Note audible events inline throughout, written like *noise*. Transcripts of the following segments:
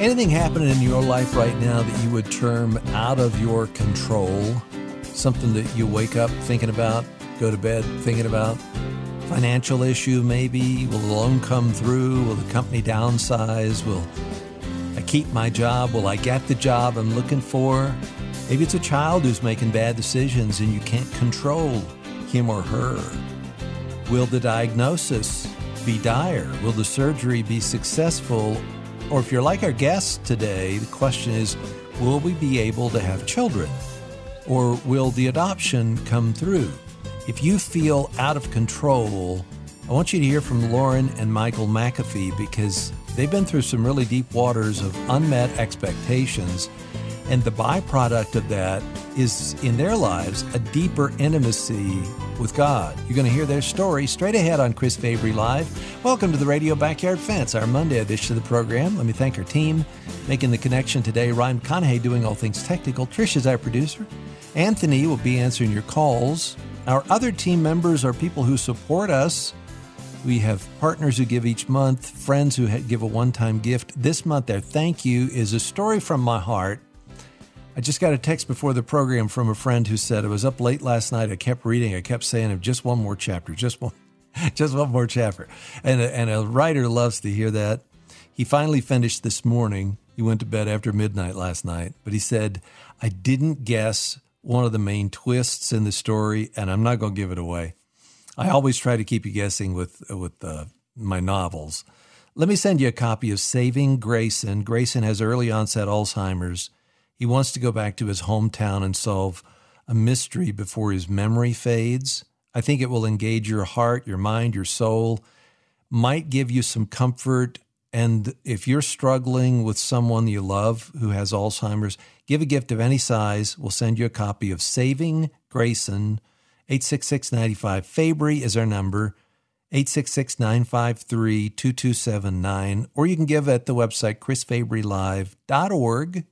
Anything happening in your life right now that you would term out of your control? Something that you wake up thinking about, go to bed thinking about? Financial issue, maybe? Will the loan come through? Will the company downsize? Will I keep my job? Will I get the job I'm looking for? Maybe it's a child who's making bad decisions and you can't control him or her. Will the diagnosis be dire? Will the surgery be successful or if you're like our guests today, the question is will we be able to have children? Or will the adoption come through? If you feel out of control, I want you to hear from Lauren and Michael McAfee because they've been through some really deep waters of unmet expectations. And the byproduct of that is in their lives a deeper intimacy with God. You're going to hear their story straight ahead on Chris Fabry Live. Welcome to the Radio Backyard Fence, our Monday edition of the program. Let me thank our team making the connection today. Ryan Conahey doing all things technical. Trish is our producer. Anthony will be answering your calls. Our other team members are people who support us. We have partners who give each month, friends who give a one time gift. This month, their thank you is a story from my heart I just got a text before the program from a friend who said I was up late last night. I kept reading. I kept saying, "Just one more chapter. Just one, *laughs* just one more chapter." And a, and a writer loves to hear that. He finally finished this morning. He went to bed after midnight last night, but he said, "I didn't guess one of the main twists in the story, and I'm not going to give it away. I always try to keep you guessing with with uh, my novels." Let me send you a copy of Saving Grayson. Grayson has early onset Alzheimer's he wants to go back to his hometown and solve a mystery before his memory fades. I think it will engage your heart, your mind, your soul, might give you some comfort. And if you're struggling with someone you love who has Alzheimer's, give a gift of any size. We'll send you a copy of Saving Grayson. 866 95 Fabry is our number. 866 953 2279. Or you can give at the website chrisfabrylive.org.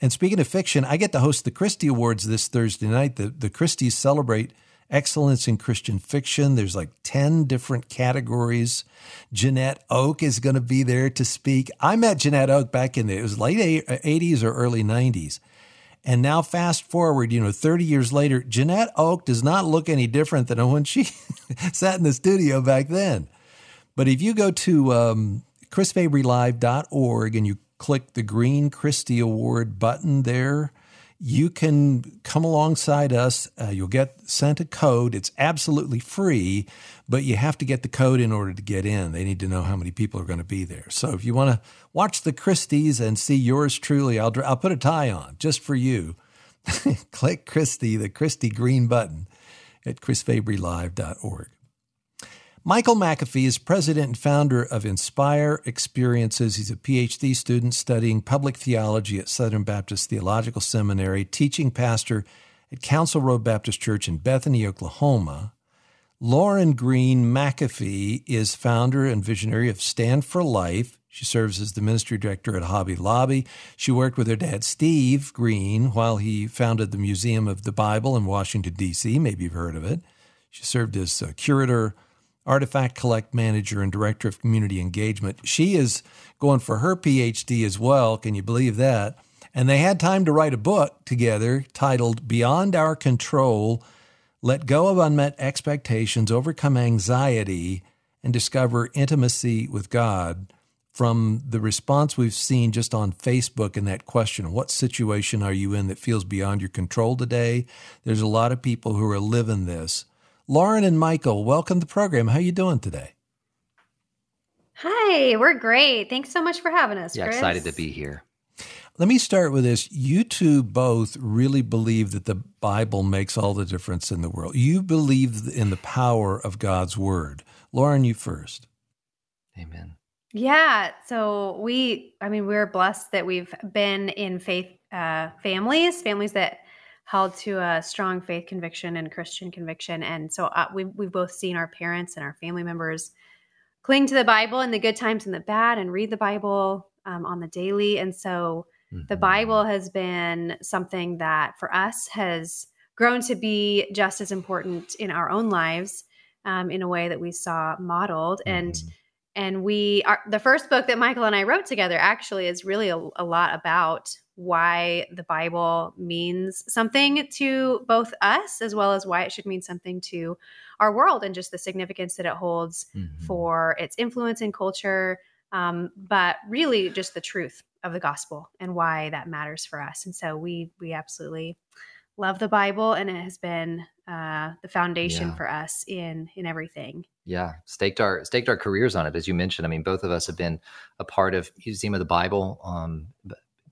And speaking of fiction, I get to host the Christie Awards this Thursday night. The, the Christies celebrate excellence in Christian fiction. There's like 10 different categories. Janette Oke is going to be there to speak. I met Janette Oke back in the it was late 80s or early 90s. And now fast forward, you know, 30 years later, Janette Oke does not look any different than when she *laughs* sat in the studio back then. But if you go to um, chrisfabrylive.org and you click the green Christie Award button there. You can come alongside us. Uh, you'll get sent a code. It's absolutely free, but you have to get the code in order to get in. They need to know how many people are going to be there. So if you want to watch the Christies and see yours truly, I'll, I'll put a tie on just for you. *laughs* click Christie, the Christie green button at chrisfabrylive.org. Michael McAfee is president and founder of Inspire Experiences. He's a PhD student studying public theology at Southern Baptist Theological Seminary, teaching pastor at Council Road Baptist Church in Bethany, Oklahoma. Lauren Green McAfee is founder and visionary of Stand for Life. She serves as the ministry director at Hobby Lobby. She worked with her dad, Steve Green, while he founded the Museum of the Bible in Washington, D.C. Maybe you've heard of it. She served as curator Artifact Collect Manager and Director of Community Engagement. She is going for her PhD as well. Can you believe that? And they had time to write a book together titled Beyond Our Control Let Go of Unmet Expectations, Overcome Anxiety, and Discover Intimacy with God. From the response we've seen just on Facebook in that question, what situation are you in that feels beyond your control today? There's a lot of people who are living this. Lauren and Michael, welcome to the program. How are you doing today? Hi, we're great. Thanks so much for having us. Yeah, Chris. excited to be here. Let me start with this. You two both really believe that the Bible makes all the difference in the world. You believe in the power of God's word. Lauren, you first. Amen. Yeah. So we, I mean, we're blessed that we've been in faith uh, families, families that held to a strong faith conviction and Christian conviction. And so uh, we, we've both seen our parents and our family members cling to the Bible in the good times and the bad and read the Bible um, on the daily. And so mm-hmm. the Bible has been something that for us has grown to be just as important in our own lives um, in a way that we saw modeled. Mm-hmm. And and we are the first book that Michael and I wrote together actually is really a, a lot about why the Bible means something to both us as well as why it should mean something to our world and just the significance that it holds mm-hmm. for its influence in culture, um, but really just the truth of the gospel and why that matters for us. And so we we absolutely love the Bible, and it has been uh, the foundation yeah. for us in in everything. Yeah, staked our staked our careers on it, as you mentioned. I mean, both of us have been a part of Museum of the Bible. Um,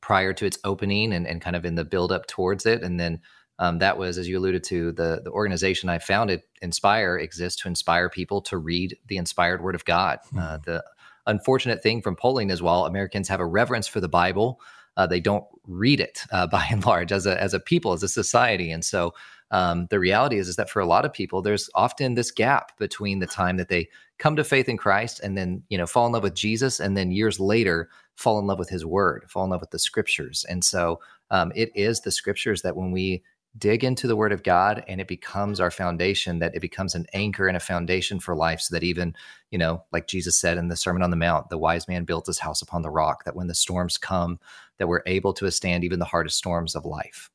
prior to its opening and, and kind of in the build up towards it. And then um, that was, as you alluded to, the, the organization I founded, Inspire, exists to inspire people to read the inspired word of God. Mm-hmm. Uh, the unfortunate thing from polling is while Americans have a reverence for the Bible, uh, they don't read it uh, *laughs* by and large as a, as a people, as a society. And so um, the reality is, is that for a lot of people, there's often this gap between the time that they come to faith in Christ and then, you know, fall in love with Jesus and then years later fall in love with his word, fall in love with the scriptures. And so um, it is the scriptures that when we dig into the word of God and it becomes our foundation, that it becomes an anchor and a foundation for life so that even, you know, like Jesus said in the Sermon on the Mount, the wise man built his house upon the rock, that when the storms come, that we're able to withstand even the hardest storms of life.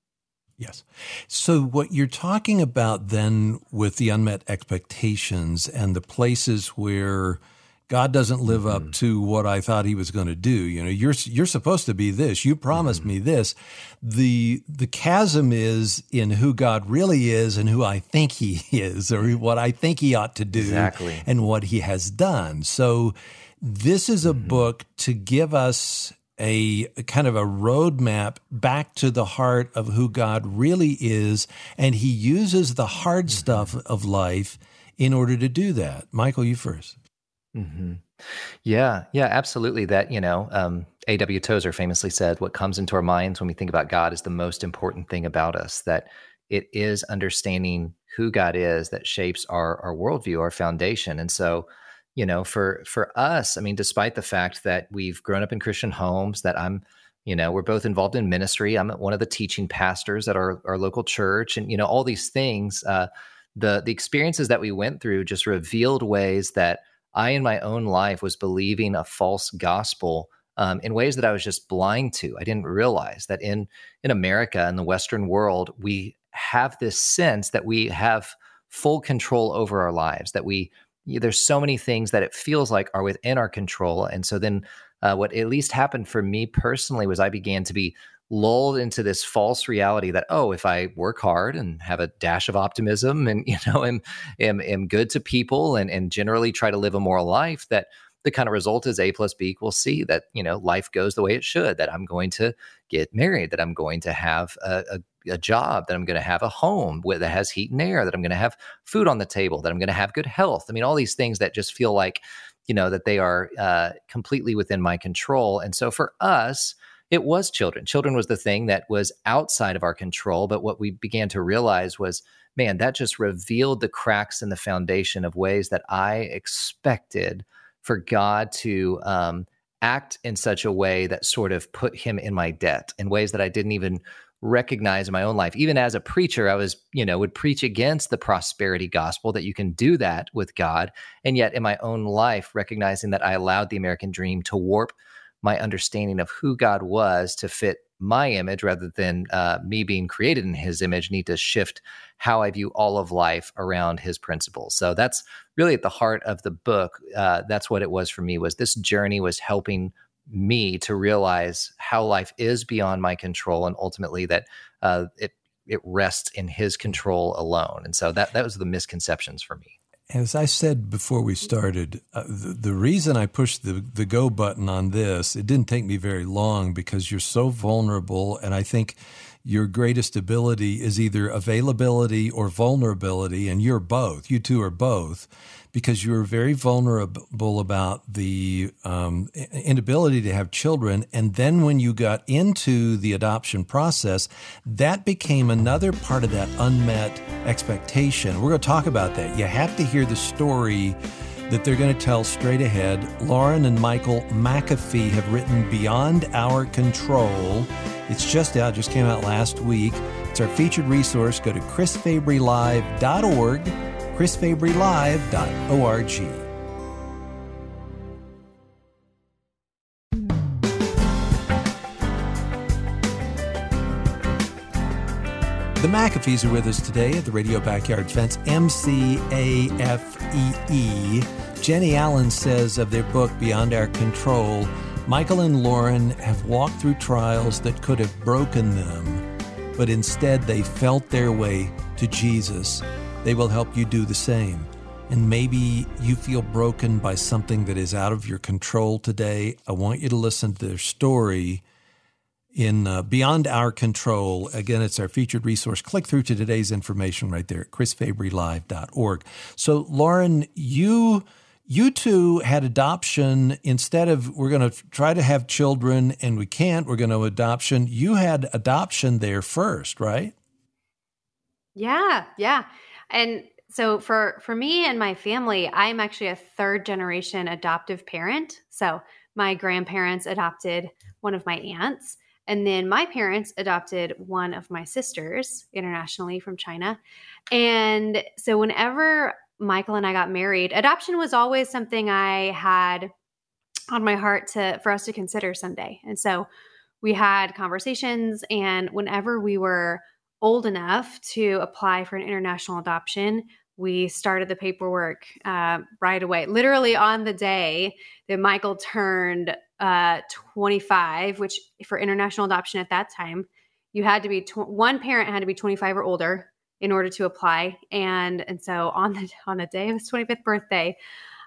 Yes. So, what you're talking about then with the unmet expectations and the places where God doesn't live mm-hmm. up to what I thought he was going to do. You know, you're you're supposed to be this. You promised mm-hmm. me this. The the chasm is in who God really is and who I think he *laughs* is or what I think he ought to do exactly. and what he has done. So this is a mm-hmm. book to give us a kind of a roadmap back to the heart of who God really is. And he uses the hard mm-hmm. stuff of life in order to do that. Michael, you 1st mm-hmm. Yeah, yeah, absolutely. That, you know, um, A.W. Tozer famously said, What comes into our minds when we think about God is the most important thing about us, that it is understanding who God is that shapes our, our worldview, our foundation. And so, you know for for us i mean despite the fact that we've grown up in christian homes that i'm you know we're both involved in ministry i'm one of the teaching pastors at our, our local church and you know all these things uh, the the experiences that we went through just revealed ways that i in my own life was believing a false gospel um, in ways that i was just blind to i didn't realize that in in america in the western world we have this sense that we have full control over our lives that we there's so many things that it feels like are within our control. And so then uh, what at least happened for me personally was I began to be lulled into this false reality that oh if i work hard and have a dash of optimism and *laughs* you know am am, am good to people and, and generally try to live a moral life that the kind of result is a plus b equals c that you know life goes the way it should that i'm going to get married that i'm going to have a, a a job, that I'm going to have a home with, that has heat and air, that I'm going to have food on the table, that I'm going to have good health. I mean, all these things that just feel like, you know, that they are uh, completely within my control. And so for us, it was children. Children was the thing that was outside of our control. But what we began to realize was, man, that just revealed the cracks in the foundation of ways that I expected for God to um, act in such a way that sort of put him in my debt in ways that I didn't even recognize in my own life even as a preacher i was you know would preach against the prosperity gospel that you can do that with god and yet in my own life recognizing that i allowed the american dream to warp my understanding of who god was to fit my image rather than uh, me being created in his image need to shift how i view all of life around his principles. So that's really at the heart of the book uh, that's what it was for me was this journey was helping me to realize how life is beyond my control and ultimately that uh, it it rests in his control alone. And so that that was the misconceptions for me as I said before we started, uh, the, the, reason I pushed the, the go button on this, it didn't take me very long because you're so vulnerable. And I think your greatest ability is either availability or vulnerability. And you're both. You two are both because you were very vulnerable about the um, inability to have children. And then when you got into the adoption process, that became another part of that unmet expectation. We're going to talk about that. You have to hear the story that they're going to tell straight ahead. Lauren and Michael McAfee have written Beyond Our Control. It's just out, just came out last week. It's our featured resource. Go to chrisfabrylive.org chrisfabrylive.org. The McAfees are with us today at the Radio Backyard Fence, M C A F E E. Jennie Allen says of their book, Beyond Our Control, Michael and Lauren have walked through trials that could have broken them, but instead they felt their way to Jesus they will help you do the same. And maybe you feel broken by something that is out of your control today. I want you to listen to their story in uh, Beyond Our Control. Again, it's our featured resource. Click through to today's information right there at chrisfabrylive.org. So, Lauren, you you two had adoption instead of we're going to try to have children and we can't we're going to adoption you had adoption there first right yeah yeah and so for for me and my family i'm actually a third generation adoptive parent so my grandparents adopted one of my aunts and then my parents adopted one of my sisters internationally from China. And so whenever Michael and I got married, adoption was always something I had on my heart to for us to consider someday. And so we had conversations and whenever we were old enough to apply for an international adoption, we started the paperwork uh, right away. Literally on the day that Michael turned uh, 25, which for international adoption at that time, you had to be tw- one parent had to be 25 or older in order to apply. And and so on the on the day of his 25th birthday,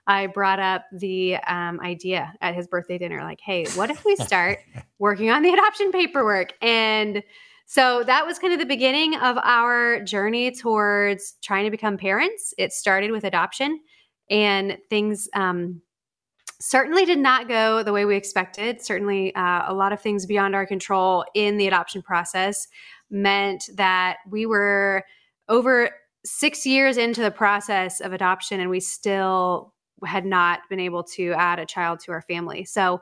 I brought up the um, idea at his birthday dinner, like, "Hey, what if we start *laughs* working on the adoption paperwork?" And so that was kind of the beginning of our journey towards trying to become parents. It started with adoption, and things um, certainly did not go the way we expected. Certainly, uh, a lot of things beyond our control in the adoption process meant that we were over six years into the process of adoption, and we still had not been able to add a child to our family. So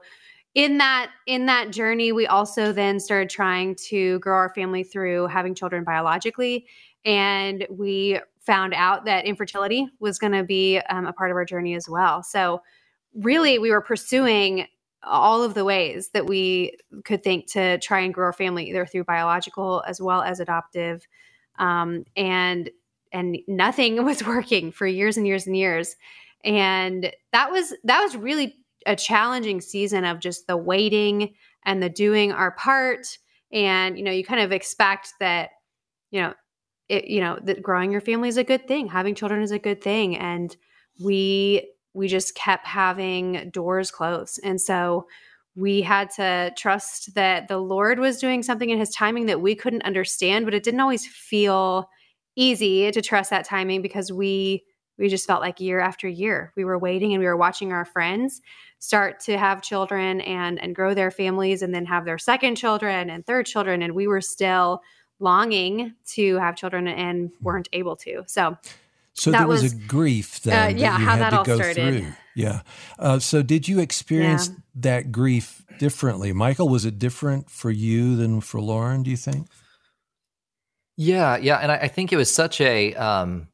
in that in that journey we also then started trying to grow our family through having children biologically and we found out that infertility was going to be um, a part of our journey as well. So really we were pursuing all of the ways that we could think to try and grow our family either through biological as well as adoptive um, and and nothing *laughs* was working for years and years and years. And that was that was really a challenging season of just the waiting and the doing our part. And you know you kind of expect that you know it, you know that growing your family is a good thing having children is a good thing. And we we just kept having doors closed. And so we had to trust that the lord was doing something in his timing that we couldn't understand but it didn't always feel easy to trust that timing because we we just felt like year after year we were waiting and we were watching our friends start to have children and and grow their families and then have their second children and third children and we were still longing to have children and weren't able to so so there was, was, a grief then uh, yeah, that you how had that to all go started. through. Yeah. Uh, so did you experience yeah. that grief differently? Michael, was it different for you than for Lauren, do you think? Yeah, yeah. And I, I think it was such a um,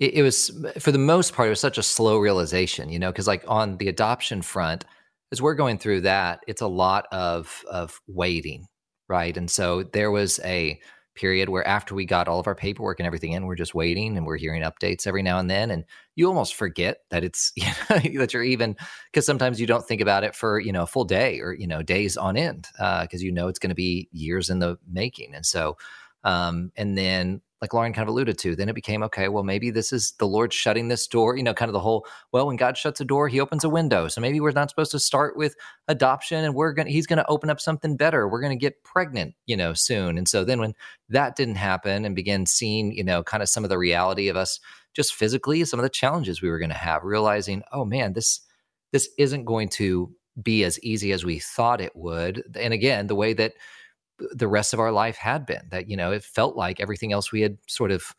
it, it was for the most part it was such a slow realization you know because like on the adoption front as we're going through that it's a lot of of waiting right? And so there was a period where after we got all of our paperwork and everything in we're just waiting and we're hearing updates every now and then and you almost forget that it's *laughs* you know, that you're even because sometimes you don't think about it for you know a full day or you know days on end uh, because uh, you know it's going to be years in the making. And so um, and then like Lauren kind of alluded to, then it became okay, well, maybe this is the Lord shutting this door, you know, kind of the whole, well, when God shuts a door, he opens a window. So maybe we're not supposed to start with adoption and we're going to, he's going to open up something better. We're going to get pregnant, you know, soon. And so then when that didn't happen and began seeing, you know, kind of some of the reality of us just physically, some of the challenges we were going to have, realizing, oh man, this, this isn't going to be as easy as we thought it would. And again, the way that, the rest of our life had been. That, you know, it felt like everything else we had sort of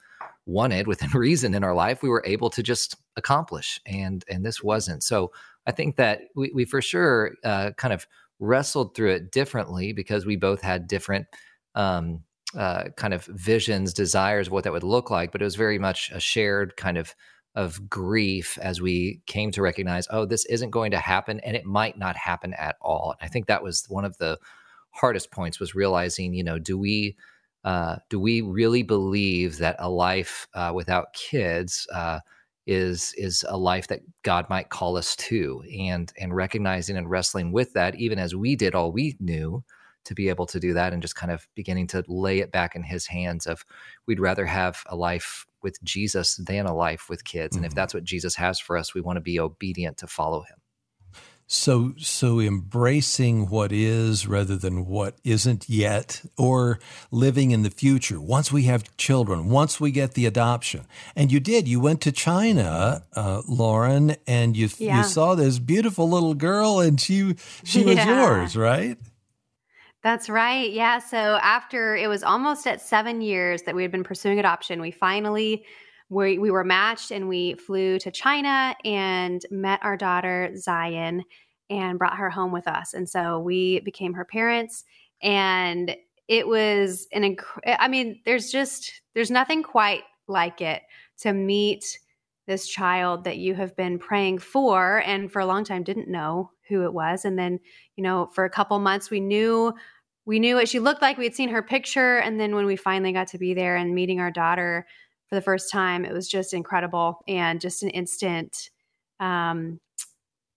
wanted *laughs* within reason in our life, we were able to just accomplish. And and this wasn't. So I think that we, we for sure uh, kind of wrestled through it differently because we both had different um, uh, kind of visions, desires of what that would look like. But it was very much a shared kind of of grief as we came to recognize, oh, this isn't going to happen, and it might not happen at all. And I think that was one of the hardest points was realizing, you know, do we uh, do we really believe that a life uh, without kids uh, is is a life that God might call us to, and and recognizing and wrestling with that, even as we did all we knew to be able to do that, and just kind of beginning to lay it back in His hands. Of we'd rather have a life with Jesus than a life with kids, mm-hmm. and if mm-hmm. that's what Jesus has for us, we want to be obedient to follow Him. So, so embracing what is rather than what isn't yet, or living in the future. Once we have children, once we get the adoption, and you did. You went to China, uh, Lauren, and you yeah. you saw this beautiful little girl, and she she was yeah. yours, right? That's right. Yeah. So after it was almost at seven years that we had been pursuing adoption, we finally we, we were matched and we flew to China and met our daughter Zion and brought her home with us. And so we became her parents and it was an inc- I mean there's just there's nothing quite like it to meet this child that you have been praying for and for a long time didn't know who it was and then you know for a couple months we knew we knew what she looked like we had seen her picture and then when we finally got to be there and meeting our daughter for the first time. It was just incredible and just an instant, um,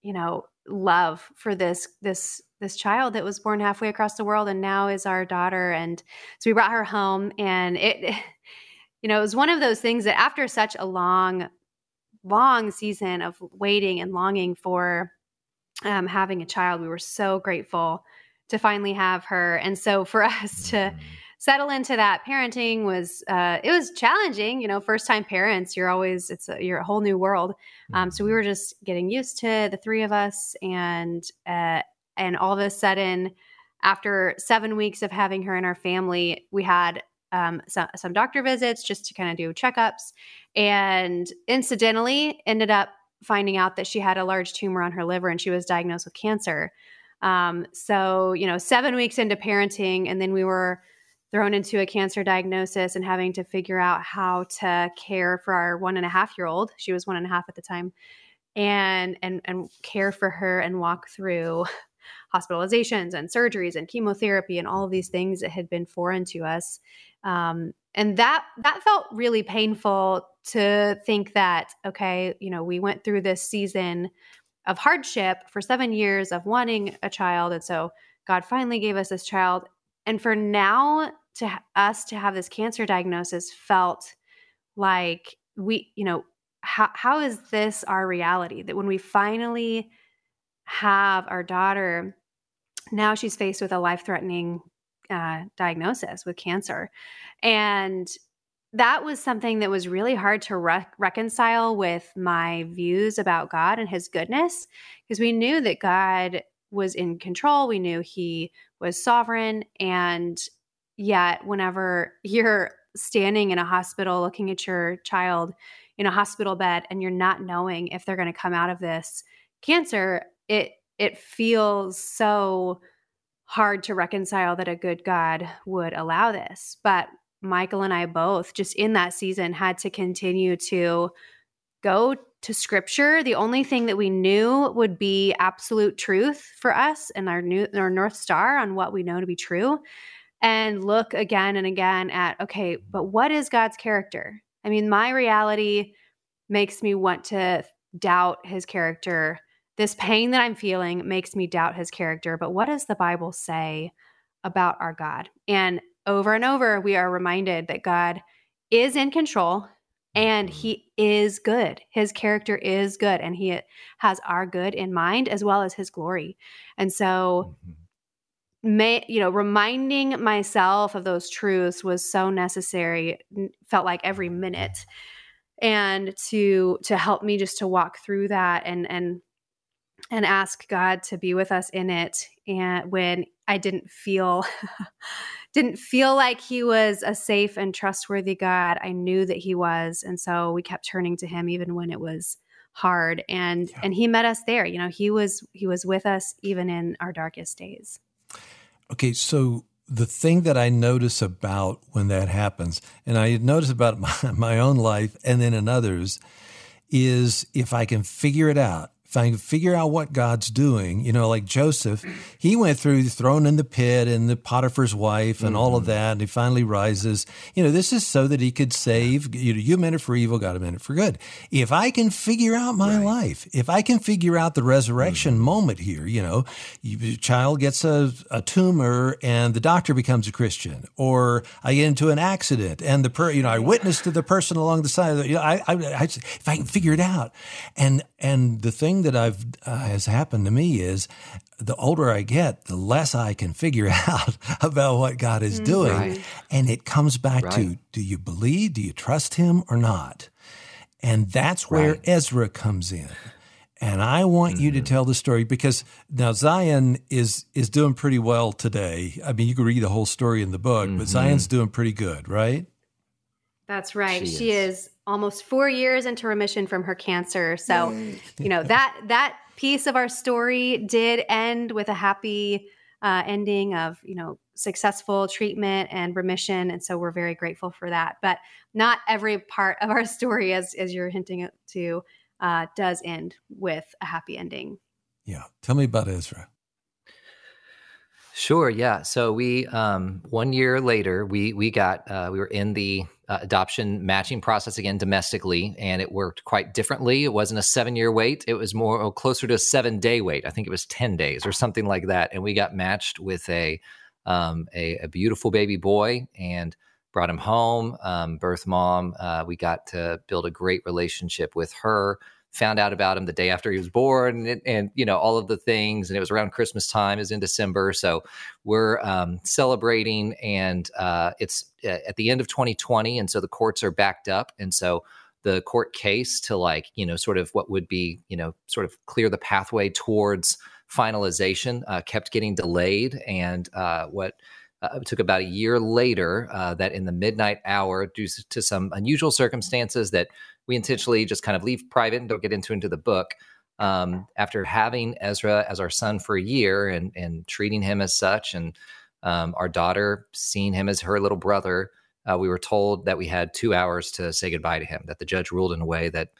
you know, love for this this this child that was born halfway across the world and now is our daughter. And so we brought her home, and it, *laughs* you know, it was one of those things that after such a long, long season of waiting and longing for um, having a child, we were so grateful to finally have her. And so for *laughs* us to mm-hmm settle into that parenting was uh, it was challenging you know first time parents you're always it's a, you're a whole new world um, so we mm-hmm. were just getting used to the three of us and uh, and all of a sudden after seven weeks of having her in our family we had um, some, some doctor visits just to kind of do checkups and incidentally ended up finding out that she had a large tumor on her liver and she was diagnosed with cancer um, so you know seven weeks into parenting and then we were thrown into a cancer diagnosis and having to figure out how to care for our one and a half year old. She was one and a half at the time, and and and care for her and walk through hospitalizations and surgeries and chemotherapy and all of these things that had been foreign to us. Um, and that that felt really painful to think that okay, you know, we went through this season of hardship for seven years of wanting a child, and so God finally gave us this child. And for now to us to have this cancer diagnosis felt like we, you know, how, how is this our reality that when we finally have our daughter, now she's faced with a life threatening uh, diagnosis with cancer. And that was something that was really hard to re- reconcile with my views about God and his goodness because we knew that God was in control. We knew he was sovereign and Yet, whenever you're standing in a hospital looking at your child in a hospital bed and you're not knowing if they're going to come out of this cancer, it it feels so hard to reconcile that a good God would allow this. But Michael and I both just in that season had to continue to go to scripture. The only thing that we knew would be absolute truth for us and our new our north star on what we know to be true and look again and again at okay, but what is God's character? I mean, my reality makes me want to doubt his character. This pain that I'm feeling makes me doubt his character. But what does the Bible say about our God? And over and over, we are reminded that God is in control and he is good. His character is good and he has our good in mind as well as his glory. And so, mm-hmm may you know reminding myself of those truths was so necessary felt like every minute. And to to help me just to walk through that and and and ask god to be with us in it and when i didn't feel *laughs* didn't feel like he was a safe and trustworthy god i knew that he was. And so we kept turning to him even when it was hard. And yeah. and he met us there. You know he was he was with us even in our darkest days Okay, so the thing that I notice about when that happens, and I notice about my, *laughs* my own life and then in others, is if I can figure it out, figure out what God's doing, you know, like Joseph, he went through thrown in the pit and the Potiphar's wife and mm-hmm. all of mm-hmm. that, and he finally rises. You know, this is so that he could save. You know, you meant it for evil, God meant it for good. If I can figure out my right. life, if I can figure out the resurrection mm-hmm. moment here, you know, your child gets a, a tumor and the doctor becomes a Christian, or I get into an accident and the per, you know, I witness to the person along the side of the, you know, I, I, I if I can figure it out, and and the thing that I've uh, has happened to me is the older I get, the less I can figure *laughs* out about what God is mm, doing. Right. And it comes back right. to do you believe? Do you trust Him or not? And that's where right. Ezra comes in. And I want mm-hmm. you to mm-hmm. tell the story because now Zion is is doing pretty well today. I mean, you can read the whole story in the book, mm-hmm. but Zion's doing pretty good, right? That's right. She, she is. is. Almost four years into remission from her cancer. So, you know that that piece of our story did end with a happy uh, ending of you know successful treatment and remission, and so we're very grateful for that. But not every part of our story, as as you're hinting to, uh, does end with a happy ending. Yeah, tell me about Ezra. Sure. Yeah. So we um, one year later we we got uh, we were in the uh, adoption matching process again domestically, and it worked quite differently. It wasn't a seven year wait; it was more oh, closer to a seven day wait. I think it was ten days or something like that. And we got matched with a um, a, a, beautiful baby boy and brought him home. Um, birth mom. Uh, we got to build a great relationship with her found out about him the day after he was born and, and, you know all of the things and it was around christmas time is in december. So we're um, celebrating and uh, it's uh, at the end of 2020 and so the courts are backed up and so the court case to like you know sort of what would be you know sort of clear the pathway towards finalization uh, kept getting delayed and uh, what uh, took about a year later uh, that in the midnight hour due to some unusual circumstances that we intentionally just kind of leave private and don't get into into the book. Um, after having Ezra as our son for a year and and treating him as such, and um, our daughter seeing him as her little brother, uh, we were told that we had two hours to say goodbye to him. That the judge ruled in a way that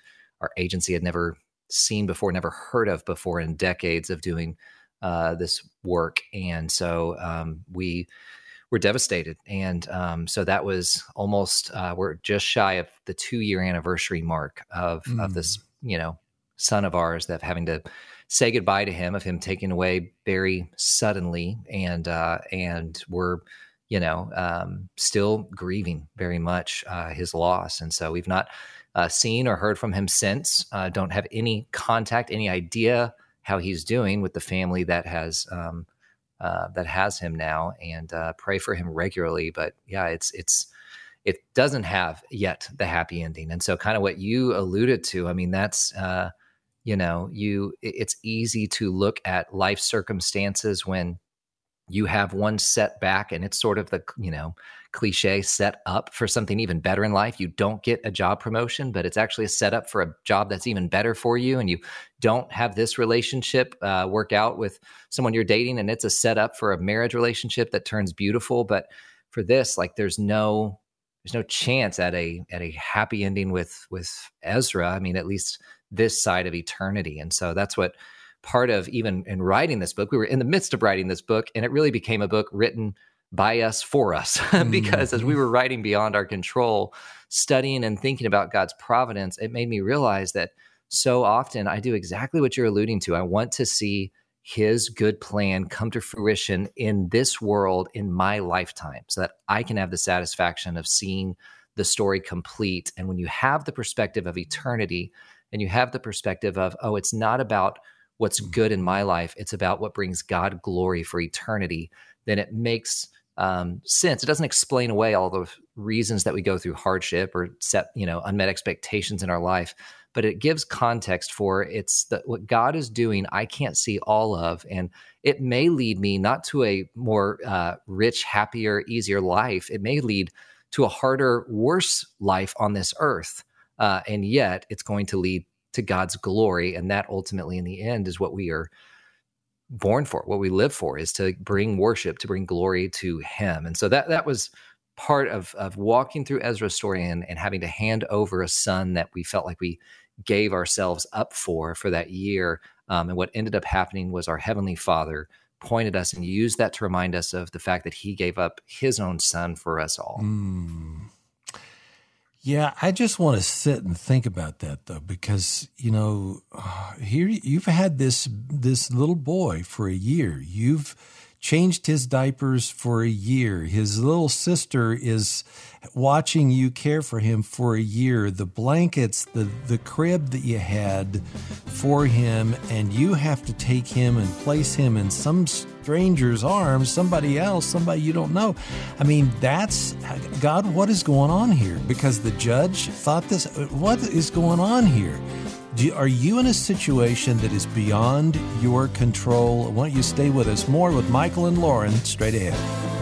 our agency had never seen before, never heard of before in decades of doing uh, this work, and so um, we were devastated. And um, so that was almost, uh, we're just shy of the two year anniversary mark of, mm. of this, mm. you know, son of ours that having to say goodbye to him, of him taken away very suddenly. And, uh, and we're, you know, um, still grieving very much uh, his loss. And so we've not uh, seen or heard from him since. Uh, don't have any contact, any idea how he's doing with the family that has um, uh, that has him now, and uh, pray for him regularly. But yeah, it's it's it doesn't have yet the happy ending, and so kind of what you alluded to. I mean, that's uh, you know, you it's easy to look at life circumstances when you have one setback, and it's sort of the you know cliche set up for something even better in life. You don't get a job promotion, but it's actually a setup for a job that's even better for you. And you don't have this relationship uh, work out with someone you're dating, and it's a setup for a marriage relationship that turns beautiful. But for this, like, there's no there's no chance at a at a happy ending with with Ezra. I mean, at least this side of eternity. And so that's what part of even in writing this book. We were in the midst of writing this book, and it really became a book written by us for us *laughs* because as we mm-hmm. were writing beyond our control studying and thinking about god's providence it made me realize that so often i do exactly what you're alluding to i want to see his good plan come to fruition in this world in my lifetime so that i can have the satisfaction of seeing the story complete and when you have the perspective of eternity and you have the perspective of oh it's not about what's good in my life it's about what brings god glory for eternity then it makes um, sense. It doesn't explain away all the reasons that we go through hardship or set, you know, unmet expectations in our life, but it gives context for it's that what God is doing. I can't see all of, and it may lead me not to a more uh, rich, happier, easier life. It may lead to a harder, worse life on this earth, uh, and yet it's going to lead to God's glory, and that ultimately, in the end, is what we are born for, what we live for, is to bring worship, to bring glory to Him. And so that that was part of of walking through Ezra's story and, and having to hand over a son that we felt like we gave ourselves up for for that year. Um, and what ended up happening was our Heavenly Father pointed us and used that to remind us of the fact that He gave up His own Son for us all. Mm. Yeah, I just want to sit and think about that though, because you know, *sighs* here you've had this this little boy for a year. You've changed his diapers for a year. His little sister is watching you care for him for a year. The blankets, the, the crib that you had for him, and you have to take him and place him in some stranger's arms, somebody else, somebody you don't know. I mean, that's God, what is going on here? Because the judge thought this, what is going on here? Do, are you in a situation that is beyond your control? I want you stay with us. More with Michael and Lauren straight ahead.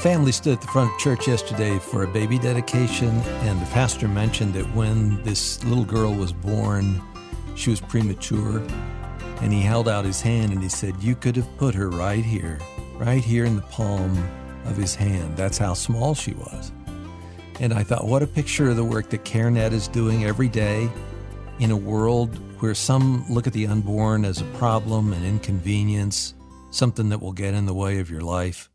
Family stood at the front of church yesterday for a baby dedication, and the pastor mentioned that when this little girl was born, she was premature and he held out his hand and he said, You could have put her right here, right here in the palm of his hand. That's how small she was. And I thought, what a picture of the work that CareNet is doing every day in a world where some look at the unborn as a problem, an inconvenience, something that will get in the way of your life.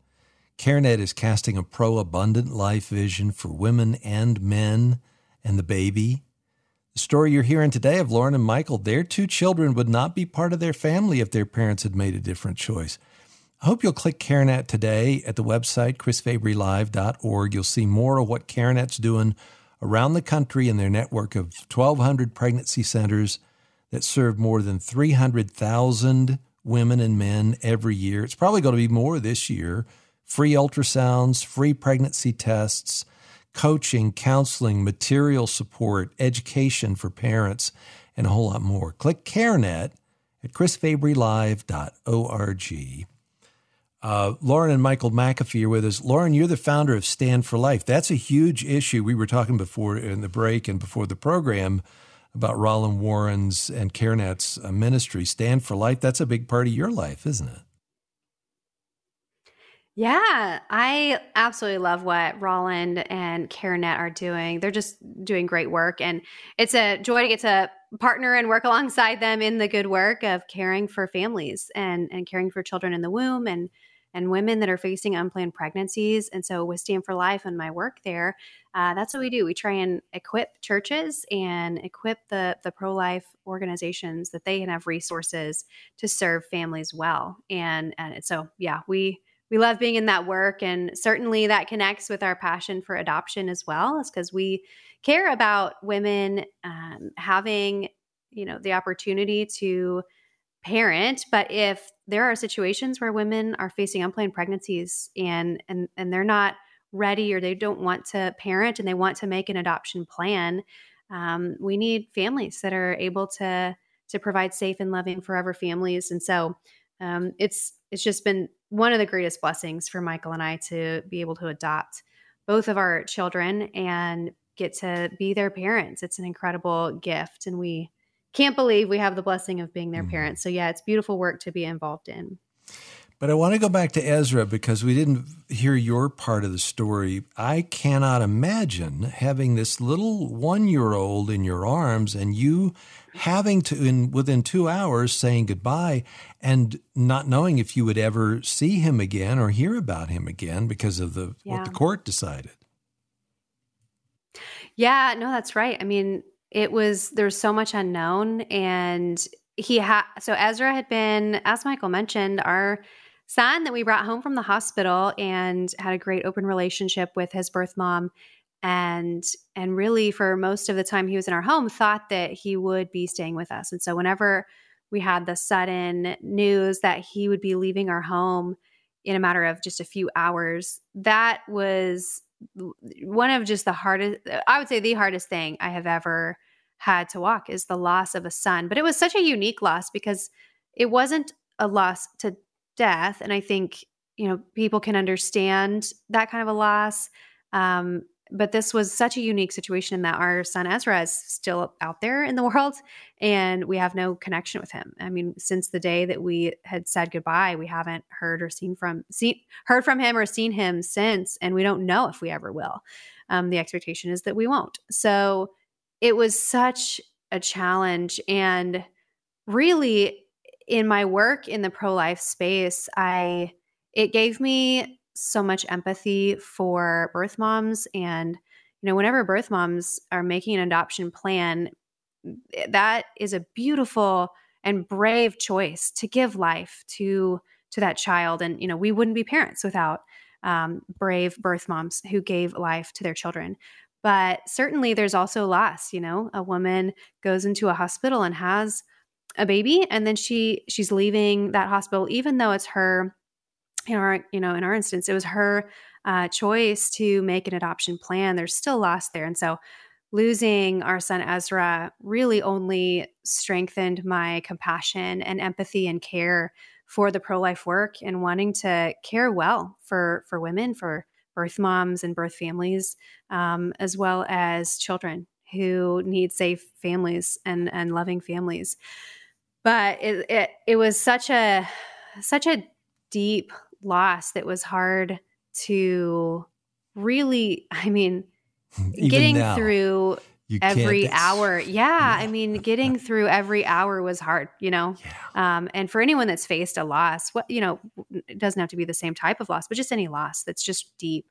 CareNet is casting a pro abundant life vision for women and men and the baby the story you're hearing today of Lauren and Michael, their two children would not be part of their family if their parents had made a different choice. I hope you'll click CareNet today at the website, chrisfabrylive.org. You'll see more of what CareNet's doing around the country in their network of 1,200 pregnancy centers that serve more than 300,000 women and men every year. It's probably going to be more this year. Free ultrasounds, free pregnancy tests, coaching, counseling, material support, education for parents, and a whole lot more. Click CareNet at chrisfabrylive.org. Uh, Lauren and Michael McAfee are with us. Lauren, you're the founder of Stand for Life. That's a huge issue. We were talking before in the break and before the program about Roland Warren's and CareNet's uh, ministry. Stand for Life, that's a big part of your life, isn't it? Yeah, I absolutely love what Roland and CareNet are doing. They're just doing great work. And it's a joy to get to partner and work *laughs* alongside them in the good work of caring for families and, and caring for children in the womb and and women that are facing unplanned pregnancies. And so, with Stand for Life and my work there, uh, that's what we do. We try and equip churches and equip the the pro life organizations that they can have resources to serve families well. And and so, yeah, we we love being in that work and certainly that connects with our passion for adoption as well is because we care about women um, having you know the opportunity to parent but if there are situations where women are facing unplanned pregnancies and and and they're not ready or they don't want to parent and they want to make an adoption plan um, we need families that are able to to provide safe and loving forever families and so um, it's it's just been one of the greatest blessings for Michael and I to be able to adopt both of our children and get to be their parents. It's an incredible gift, and we can't believe we have the blessing of being their mm-hmm. parents. So, yeah, it's beautiful work to be involved in. But I want to go back to Ezra because we didn't hear your part of the story. I cannot imagine having this little one year old in your arms and you having to, in within two hours, saying goodbye and not knowing if you would ever see him again or hear about him again because of the yeah. what the court decided. Yeah, no, that's right. I mean, it was there's so much unknown and he had so Ezra had been as Michael mentioned our son that we brought home from the hospital and had a great open relationship with his birth mom and and really for most of the time he was in our home thought that he would be staying with us. And so whenever we had the sudden news that he would be leaving our home in a matter of just a few hours that was one of just the hardest i would say the hardest thing i have ever had to walk is the loss of a son. But it was such a unique loss because it wasn't a loss to death. And i think you know people can understand that kind of a loss. Um, but this was such a unique situation that our son Ezra is still out there in the world and we have no connection with him. I mean, since the day that we had said goodbye, we haven't heard or seen from seen heard from him or seen him since, and we don't know if we ever will. Um, the expectation is that we won't. So it was such a challenge, and really, in my work in the pro life space, I it gave me so much empathy for birth moms and you know whenever birth moms are making an adoption plan eh, that is a beautiful and brave choice to give life to to that child. And you know we wouldn't be parents without um, brave birth moms who gave life to their children. But certainly there's also loss you know? A woman goes into a hospital and has a baby and then she she's leaving that hospital even though it's her in our you know in our instance it was her uh, choice to make an adoption plan. There's still loss there. And so losing our son ezra really only strengthened my compassion and empathy and care for the pro-life work and wanting to care well for for women for birth moms and birth families um, as well as children who need safe families and and loving families. But it, it, it was such a such a deep loss that was hard to really, *laughs* I mean, *laughs* Even getting now, through every hour. Yeah, yeah, I mean, *laughs* getting through every hour was hard, you know? Yeah. Um, and for anyone that's faced a loss, what, you know, it doesn't have to be the same type of loss, but just any loss that's just deep.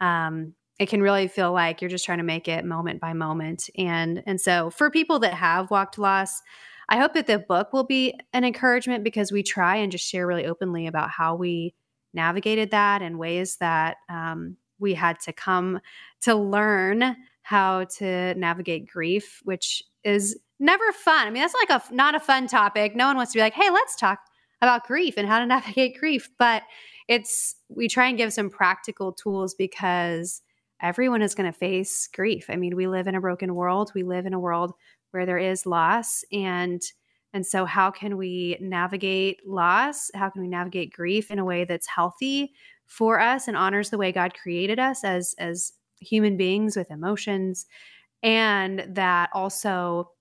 Um, it can really feel like you're just trying to make it moment by moment. And, and so for people that have walked loss, I hope that the book will be an encouragement because we try and just share really openly about how we navigated that in ways that um, we had to come to learn how to navigate grief, which is never fun. I mean, that's like a not a fun topic. No one wants to be like, "Hey, let's talk about grief and how to *laughs* navigate grief." But it's we try and give some practical tools because everyone is going to face grief. I mean, we live in a broken world. We live in a world where there is loss and and so, how can we navigate loss? How can we navigate grief in a way that's healthy for us and honors the way God created us as as human beings with emotions, and that also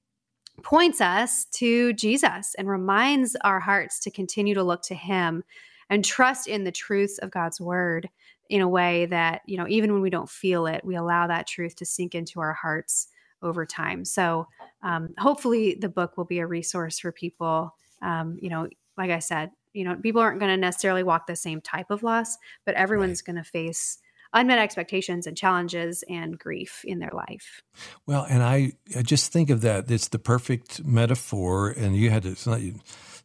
points us to Jesus and reminds our hearts to continue to look to Him and trust in the truths of God's Word in a way that you know even when we don't feel it, we allow that truth to sink into our hearts over time. So um, hopefully the book will be a resource for people. Um, you know, like I said, you know, people aren't going to necessarily walk the same type of loss, but everyone's right. going to face unmet expectations and challenges and grief in their life. Well, and I, I just think of that. It's the perfect metaphor, and you had to. It's not,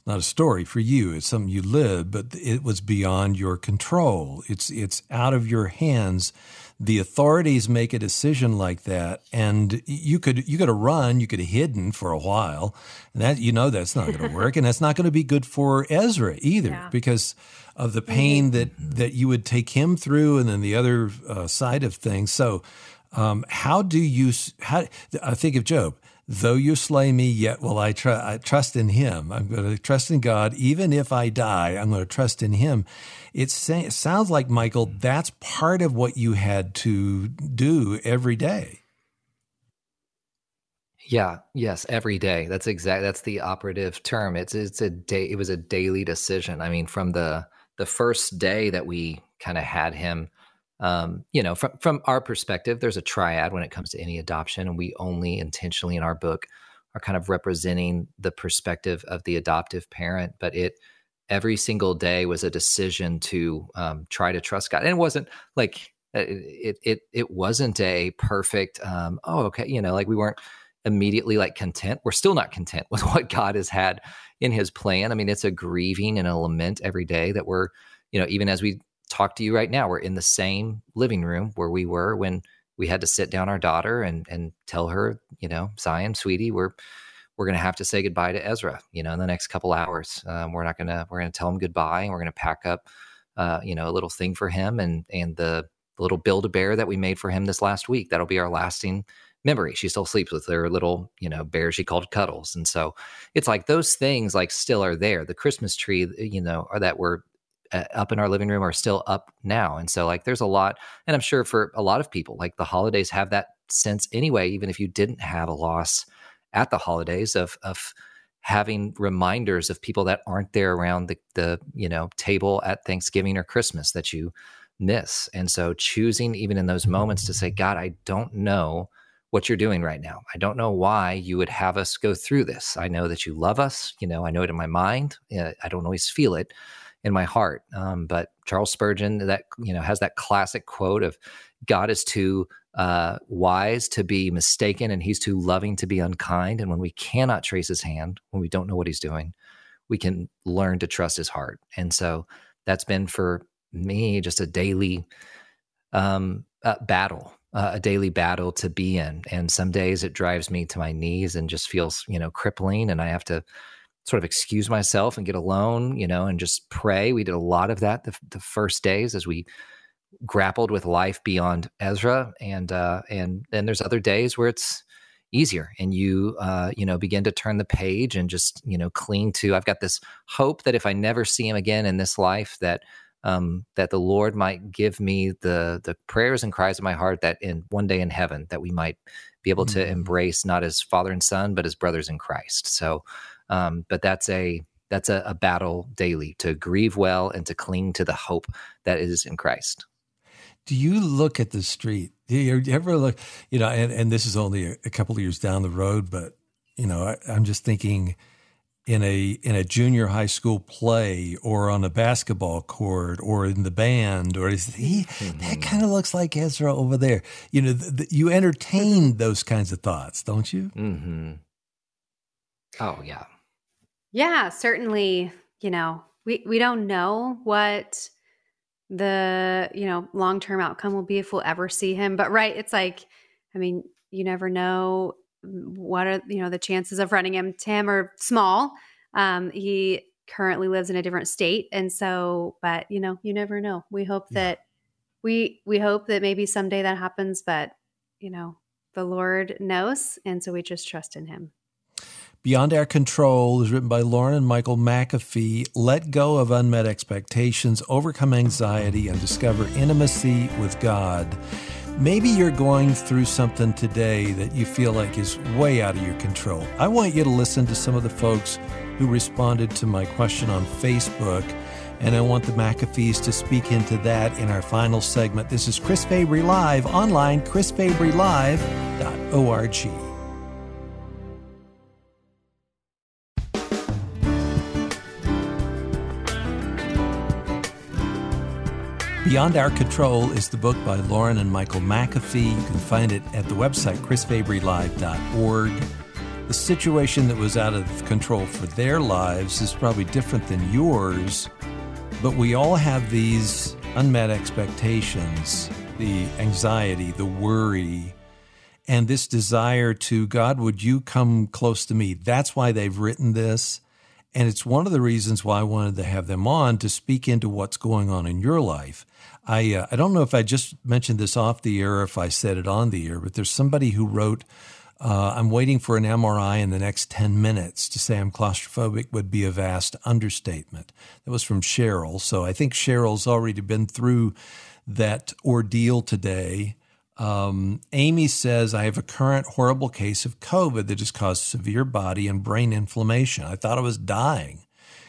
not a story for you. It's something you lived, but it was beyond your control. It's it's out of your hands the authorities make a decision like that, and you could you could have run, you could have hidden for a while, and that you know that's not going *laughs* to work, and that's not going to be good for Ezra either, yeah. because of the pain that that you would take him through, and then the other uh, side of things. So, um, how do you? How I think of Job though you slay me, yet will I, tr- I trust in him. I'm going to trust in God. Even if I die, I'm going to trust in him. It, it sounds like, Michael, that's part of what you had to do every day. Yeah, yes, every day. That's exact that's the operative term. It's it's a day it was a daily decision. I mean, from the the first day that we kind of had him um, you know, from from our perspective, there's a triad when it comes to any adoption, and we only intentionally in our book are kind of representing the perspective of the adoptive parent. But it every single day was a decision to um, try to trust God, and it wasn't like uh, it it it wasn't a perfect. Um, oh, okay, you know, like we weren't immediately like content. We're still not content *laughs* with what God has had in His plan. I mean, it's a grieving and a lament every day that we're you know even as we talk to you right now. We're in the same living room where we were when we had to sit down our daughter and and tell her, you know, Zion, sweetie, we're we're going to have to say goodbye to Ezra. You know, in the next couple hours, um, we're not going to we're going to tell him goodbye, and we're going to pack up, uh, you know, a little thing for him and and the, little build a bear that we made for him this last week. That'll be our lasting memory. She still sleeps with her little, you know, bear she called Cuddles. And so it's like those things like still are there. The Christmas tree, you know, or that we're uh, up in our living room are still up now. And so, like, there's a lot, and I'm sure for a lot of people, like the holidays have that sense anyway, even if you didn't have a loss at the holidays of, of, having reminders of people that aren't there around the, the you know table at Thanksgiving or Christmas that you miss. And so choosing even in those moments to say, God, I don't know what you're doing right now. I don't know why you would have us go through this. I know that you love us. You know, I know it in my mind. I don't always feel it in my heart. Um, but Charles Spurgeon, that you know, has that classic quote of God is too uh, wise to be mistaken, and He's too loving to be unkind. And when we cannot trace His hand, when we don't know what He's doing, we can learn to trust His heart. And so that's been for me just a daily um, uh, battle uh, a daily battle to be in. And some days it drives me to my knees and just feels, you know, crippling. And I have to sort of excuse myself and get alone, you know, and just pray. We did a lot of that the, the first days as we grappled with life beyond Ezra. And, uh, and then there's other days where it's, easier and you uh, you know begin to turn the page and just you know cling to i've got this hope that if i never see him again in this life that um, that the Lord might give me the the prayers and cries of my heart that in one day in heaven that we might be able mm-hmm. to embrace not as father and son but as brothers in Christ. So, um, but that's a that's a, a battle daily to grieve well and to cling to the hope that is in Christ. Do you look at the street? Do you ever look? You know, and, and this is only a, a couple of years down the road, but you know, I, I'm just thinking in a in a junior high school play or on a basketball court or in the band or is he mm-hmm. that kind of looks like Ezra over there you know the, the, you entertain those kinds of thoughts don't you mm-hmm. oh yeah yeah certainly you know we we don't know what the you know long-term outcome will be if we'll ever see him but right it's like i mean you never know what are you know the chances of running him. Tim are small. Um, he currently lives in a different state, and so, but you know, you never know. We hope yeah. that we we hope that maybe someday that happens, but you know, the Lord knows, and so we just trust in Him. Beyond Our Control is written by Lauren and Michael McAfee. Let go of unmet expectations, overcome anxiety, and discover intimacy with God. Maybe you're going through something today that you feel like is way out of your control. I want you to listen to some of the folks who responded to my question on Facebook, and I want the McAfees to speak into that in our final segment. This is Chris Fabry Live online, chrisfabrylive.org. Beyond Our Control is the book by Lauren and Michael McAfee. You can find it at the website chrisfabrylive.org. The situation that was out of control for their lives is probably different than yours, but we all have these unmet expectations the anxiety, the worry, and this desire to God, would you come close to me? That's why they've written this. And it's one of the reasons why I wanted to have them on to speak into what's going on in your life. I uh, I don't know if I just mentioned this off the air or if I said it on the air, but there's somebody who wrote, uh, "I'm waiting for an MRI in the next ten minutes." To say I'm claustrophobic would be a vast understatement. That was from Cheryl, so I think Cheryl's already been through that ordeal today. Um, Amy says, I have a current horrible case of COVID that has caused severe body and brain inflammation. I thought I was dying.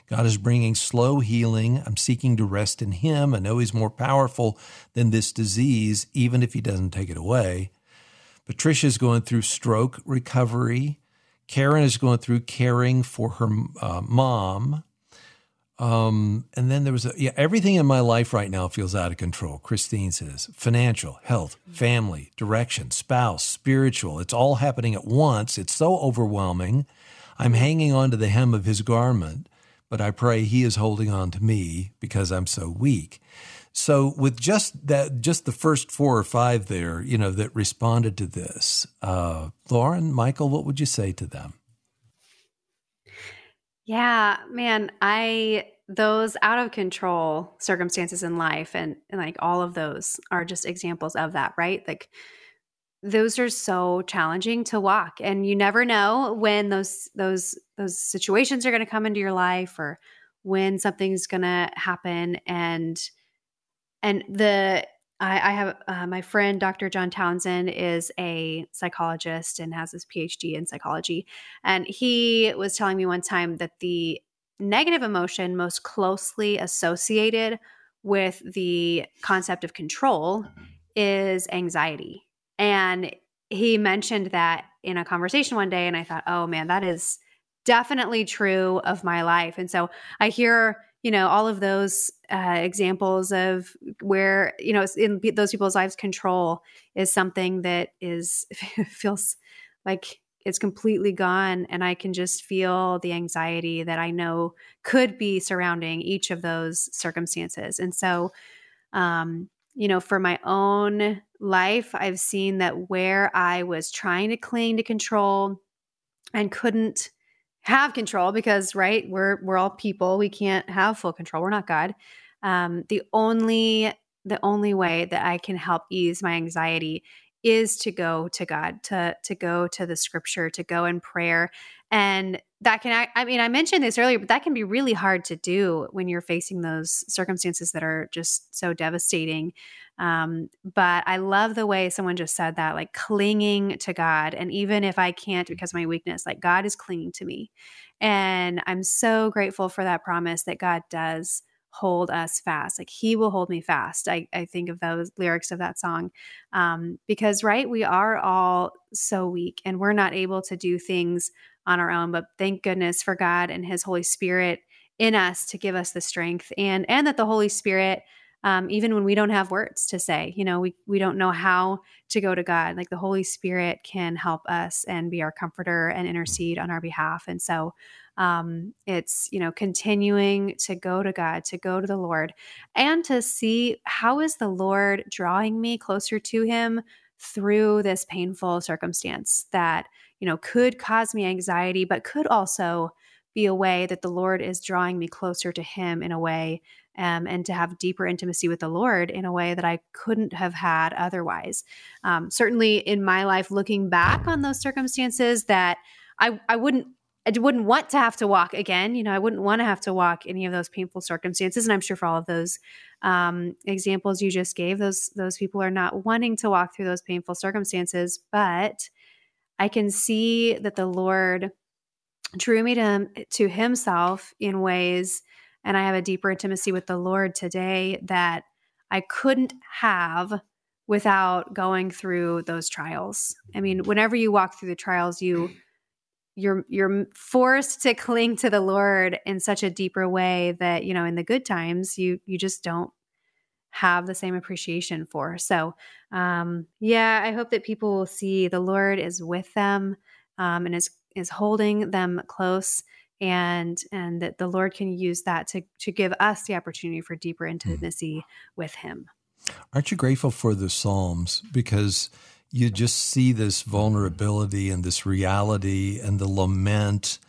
God is bringing slow healing. I'm seeking to rest in Him. I know He's more powerful than this disease, even if He doesn't take it away. Patricia is going through stroke recovery. Karen is going through caring for her uh, mom. Um, and then there was a, yeah, everything in my life right now feels out of control. Christine says financial, health, family, direction, spouse, spiritual. It's all happening at once. It's so overwhelming. I'm hanging on to the hem of his garment but I pray he is holding on to me because I'm so weak. So with just that, just the first four or five there, you know, that responded to this, uh, Lauren, Michael, what would you say to them? Yeah, man, I those out of control circumstances in life and, and like all of those are just examples of that, right? Like those are so challenging to walk and you never know when those those those situations are going to come into your life or when something's going to happen and and the I, I have uh, my friend Dr. John Townsend is a psychologist and has his PhD in psychology, and he was telling me one time that the negative emotion most closely associated with the concept of control mm-hmm. is anxiety, and he mentioned that in a conversation one day, and I thought, oh man, that is definitely true of my life, and so I hear you know all of those uh, examples of where you know in those people's lives control is something that is *laughs* feels like it's completely gone and i can just feel the anxiety that i know could be surrounding each of those circumstances. And so um you know for my own life i've seen that where i was trying to cling to control and couldn't have control because right we're we're all people. We can't have full control. We're not god. Um, the only the only way that i can help ease my anxiety is to go to god to to go to the scripture to go in prayer. And that can i mean i mentioned this earlier but that can be really hard to do when you're facing those circumstances that are just so devastating um, but I love the way someone just said that, like clinging to God. And even if I can't because of my weakness, like God is clinging to me. And I'm so grateful for that promise that God does hold us fast. Like he will hold me fast. I, I think of those lyrics of that song. Um, because, right, we are all so weak and we're not able to do things on our own. But thank goodness for God and his Holy Spirit in us to give us the strength and and that the Holy Spirit um, even when we don't have words to say you know we, we don't know how to go to god like the holy spirit can help us and be our comforter and intercede on our behalf and so um, it's you know continuing to go to god to go to the lord and to see how is the lord drawing me closer to him through this painful circumstance that you know could cause me anxiety but could also be a way that the lord is drawing me closer to him in a way um, and to have deeper intimacy with the Lord in a way that I couldn't have had otherwise. Um, certainly, in my life, looking back on those circumstances, that I I wouldn't I wouldn't want to have to walk again. You know, I wouldn't want to have to walk any of those painful circumstances. And I'm sure for all of those um, examples you just gave, those those people are not wanting to walk through those painful circumstances. But I can see that the Lord drew me to to Himself in ways and I have a deeper intimacy with the Lord today that I couldn't have without going through those trials. I mean, whenever you walk through the trials, you you're you're forced to cling to the Lord in such a deeper way that, you know, in the good times, you you just don't have the same appreciation for. So, um, yeah, I hope that people will see the Lord is with them um, and is is holding them close and and that the lord can use that to to give us the opportunity for deeper hmm. intimacy mm. with him aren't you grateful for the psalms because you just see this vulnerability and this reality and the lament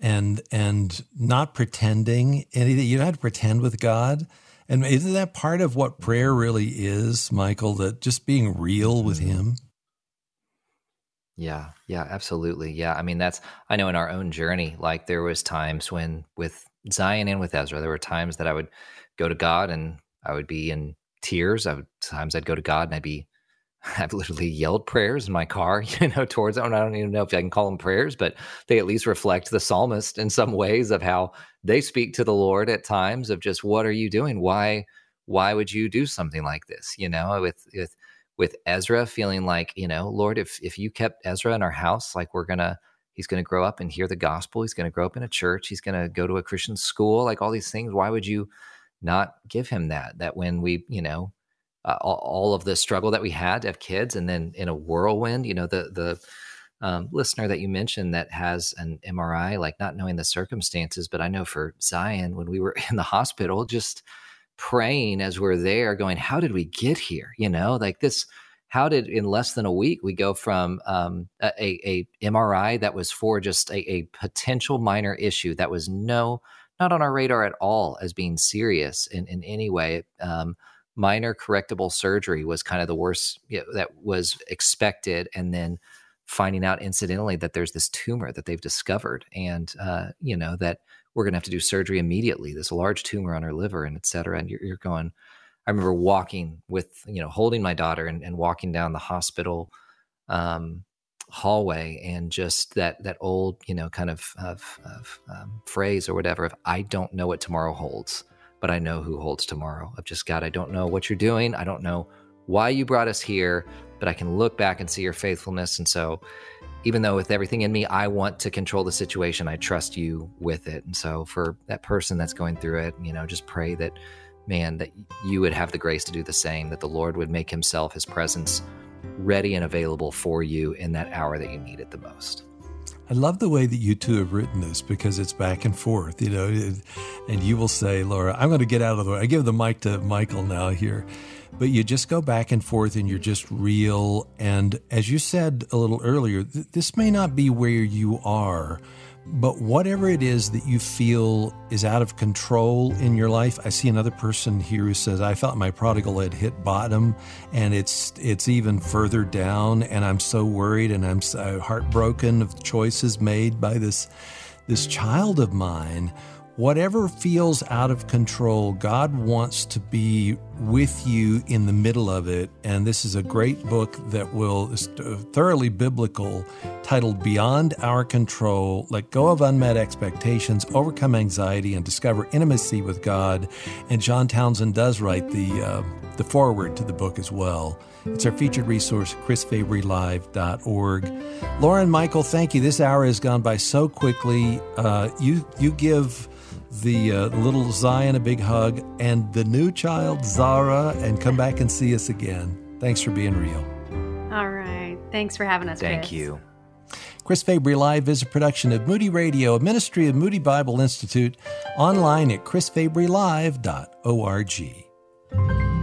and and not pretending anything you don't have to pretend with god and isn't that part of what prayer really is michael that just being real with mm-hmm. him yeah, yeah, absolutely. Yeah, I mean that's I know in our own journey, like there was times when with Zion and with Ezra, there were times that I would go to God and I would be in tears. I would times I'd go to God and I'd be *laughs* I've literally yelled prayers in my car, *laughs* you know, towards them. I don't even know if I can call them prayers, but they at least reflect the psalmist in some ways of how they speak to the Lord at times of just what are you doing? Why why would you do something like this? You know, with with with Ezra feeling like, you know, Lord, if if you kept Ezra in our house, like we're gonna he's gonna grow up and hear the gospel, he's gonna grow up in a church, he's gonna go to a Christian school, like all these things. Why would you not give him that? That when we, you know, uh, all, of the struggle that we had to have kids, and then in a whirlwind, you know, the the um, listener that you mentioned that has an MRI, like not knowing the circumstances, but I know for Zion when we were *laughs* in the hospital, just praying as we're there, going, How did we get here? You know, like this, how did in less than a week we go from um, a, a, MRI that was for just a, a potential minor issue that was no, not on our radar at all as being serious in, in any way. Um, minor correctable surgery was kind of the worst you know, that was expected. And then finding out incidentally that there's this tumor that they've discovered and, uh, you know, that we're going to have to do surgery immediately. This large tumor on her liver, and et cetera. And you're, you're going. I remember walking with you know holding my daughter and, and walking down the hospital um, hallway and just that that old you know kind of of, of um, phrase or whatever of I don't know what tomorrow holds, but I know who holds tomorrow. Of just God, I don't know what you're doing. I don't know why you brought us here, but I can look back and see your faithfulness. And so, even though with everything in me, I want to control the situation, I trust you with it. And so, for that person that's going through it, you know, just pray that, man, that you would have the grace to do the same, that the Lord would make himself, his presence, ready and available for you in that hour that you need it the most. I love the way that you two have written this because it's back and forth, you know, and you will say, Laura, I'm going to get out of the way. I give the mic to Michael now here, but you just go back and forth and you're just real. And as you said a little earlier, th- this may not be where you are, but whatever it is that you feel is out of control in your life, I see another person here who says, "I felt my prodigal had hit bottom, and it's it's even further down, and I'm so worried, and I'm so heartbroken of choices made by this this child of mine." Whatever feels out of control, God wants to be with you in the middle of it. And this is a great book that will is thoroughly biblical, titled Beyond Our Control Let Go of Unmet Expectations, Overcome Anxiety, and Discover Intimacy with God. And John Townsend does write the, uh, the foreword to the book as well. It's our featured resource, chrisfabrylive.org. Lauren Michael, thank you. This hour has gone by so quickly. Uh, you, you give the uh, little Zion a big hug, and the new child, Zara, and come back and see us again. Thanks for being real. All right. Thanks for having us. Thank Chris. you. Chris Fabry Live is a production of Moody Radio, a ministry of Moody Bible Institute, online at chrisfabrylive.org.